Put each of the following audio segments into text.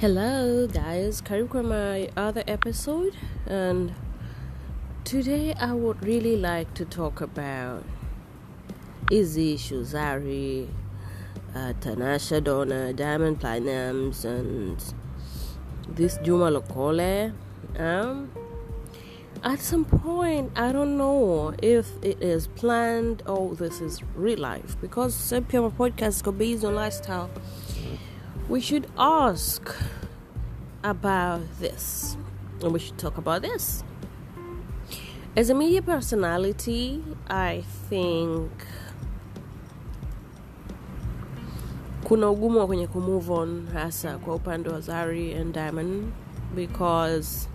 Hello, guys. Kwa my other episode, and today I would really like to talk about easy issues, Zari, uh, Tanasha Donna, Diamond Platinums, and this Juma Lokole. Um, at some point, I don't know if it is planned or this is real life because Sepia podcast go based on lifestyle we should ask about this and we should talk about this. As a media personality, I think kuna ugumu wa kwenye kumove on hasa kwa upande wa Zari and Diamond because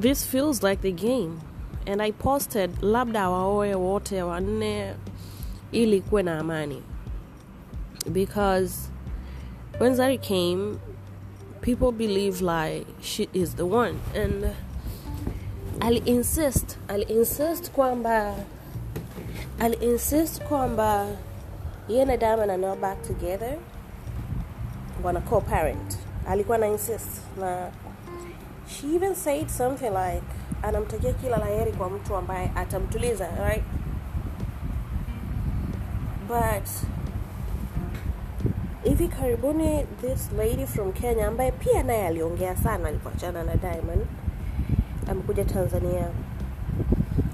this feels like the game and I posted labda waoe wote wanne ili kuwe na amani because when Zari came, people believe like she is the one, and Ali insist, Ali insist kwamba, Ali insist kwamba yeye na Diamond are back together, wana co-parent. Alikuwa na insist na she even said something like anamtakia kila la heri kwa mtu ambaye atamtuliza, right? But hivi karibuni this lady from kenya ambaye pia naye aliongea sana alipoachana na diamond amekuja tanzania.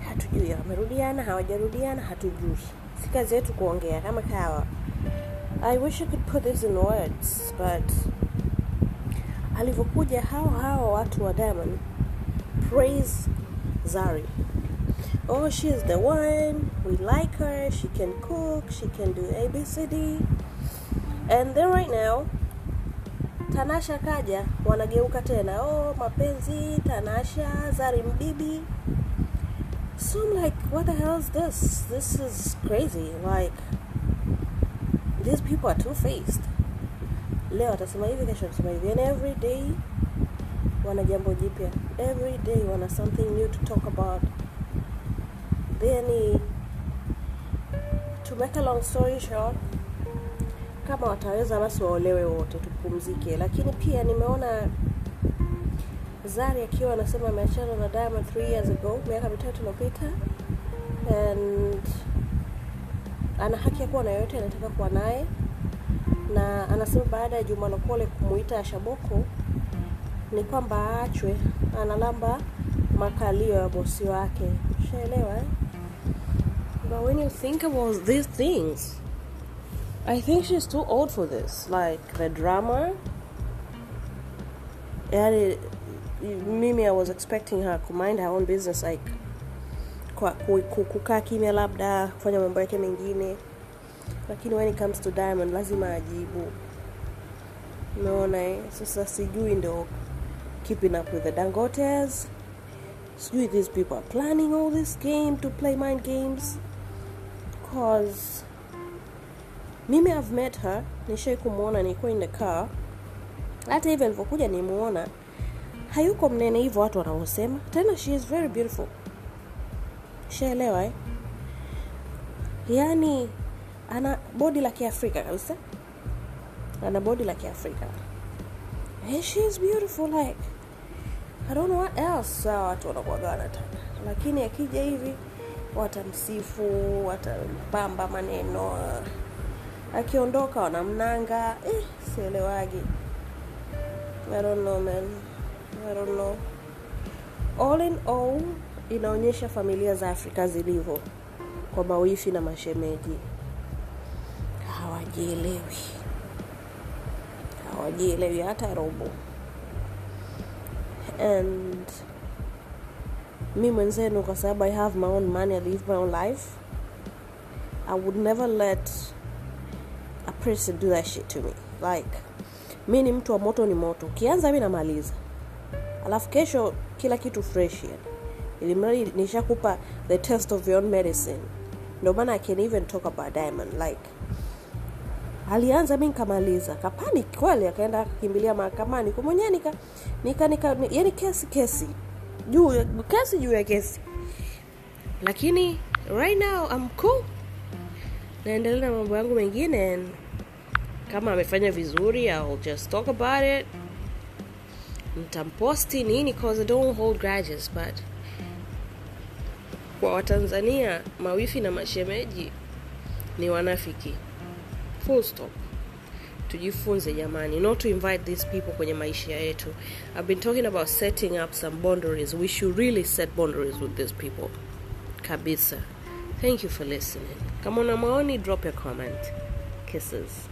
Hatujui wamerudiana hawajarudiana hatujui. Si kazi yetu kuongea kama kawa. I wish i could put this in words but alivyokuja hao hao watu wa diamond praise zari. Oh she is the one. We like her. She can cook. She can do abcd and then right now tanasha kaja wanageuka tena. Oh mapenzi tanasha zari mbibi. So i'm like what the hell is this? This is crazy. Like these people are two faced leo atasema hivi kesho atasema hivi. And every day wana jambo jipya. Every day wana something new to talk about. Then to make a long story short kama wataweza basi waolewe wote tupumzike. Lakini pia nimeona zari akiwa anasema ameachana na diamond three years ago miaka mitatu iliyopita and ana haki ya kuwa na yoyote anataka kuwa naye. Na anasema baada ya juma lokole kumuita ashaboko ni kwamba aachwe. Analamba makalio ya bosi wake. Ushaelewa eh? but when you think about these things I think she's too old for this. Like the drama. Yani, mimi I was expecting her to mind her own business like kukaa kimya labda kufanya mambo yake mengine lakini when it comes to diamond lazima ajibu umeona eh? sasa sijui ndo keeping up with the dangotes sijui these people are planning all this game to play mind games cause mimi I've met her nishai kumwona nilikuwa in the car. Hata hivyo alivyokuja nimuona hayuko mnene hivyo watu wanaosema, tena she is very beautiful. Shaelewa eh? yaani ana bodi la kiafrika kabisa. Ana bodi la kiafrika. She is beautiful like I don't know what else watu wanakuwaga wanataka lakini akija hivi watamsifu watampamba maneno akiondoka wanamnanga. Eh, sielewagi. All in all inaonyesha familia za afrika zilivyo. Kwa mawifi na mashemeji. Hawajielewi. Hawajielewi hata robo. And mi mwenzenu kwa sababu i have my own money i live my own life i would never let person do that shit to me. Like mi ni mtu wa moto ni moto. Ukianza mi namaliza. Alafu kesho kila kitu fresh yani. Ili mradi nishakupa the test of your own medicine. Ndio maana i can even talk about diamond. Like alianza mi nikamaliza. Kapani kweli akaenda akakimbilia mahakamani. Kumwenyewe nika, nika, nika yani kesi kesi. Juu kesi juu ya kesi. Lakini right now I'm cool. Naendelea na mambo yangu mengine and kama amefanya vizuri I'll just talk about it. Ntamposti nini? Cause I don't hold grudges but kwa watanzania mawifi na mashemeji ni wanafiki. Full stop. Tujifunze jamani not to invite these people kwenye maisha yetu. I've been talking about setting up some boundaries. We should really set boundaries with these people. Kabisa. Thank you for listening. Kama una maoni drop your comment. Kisses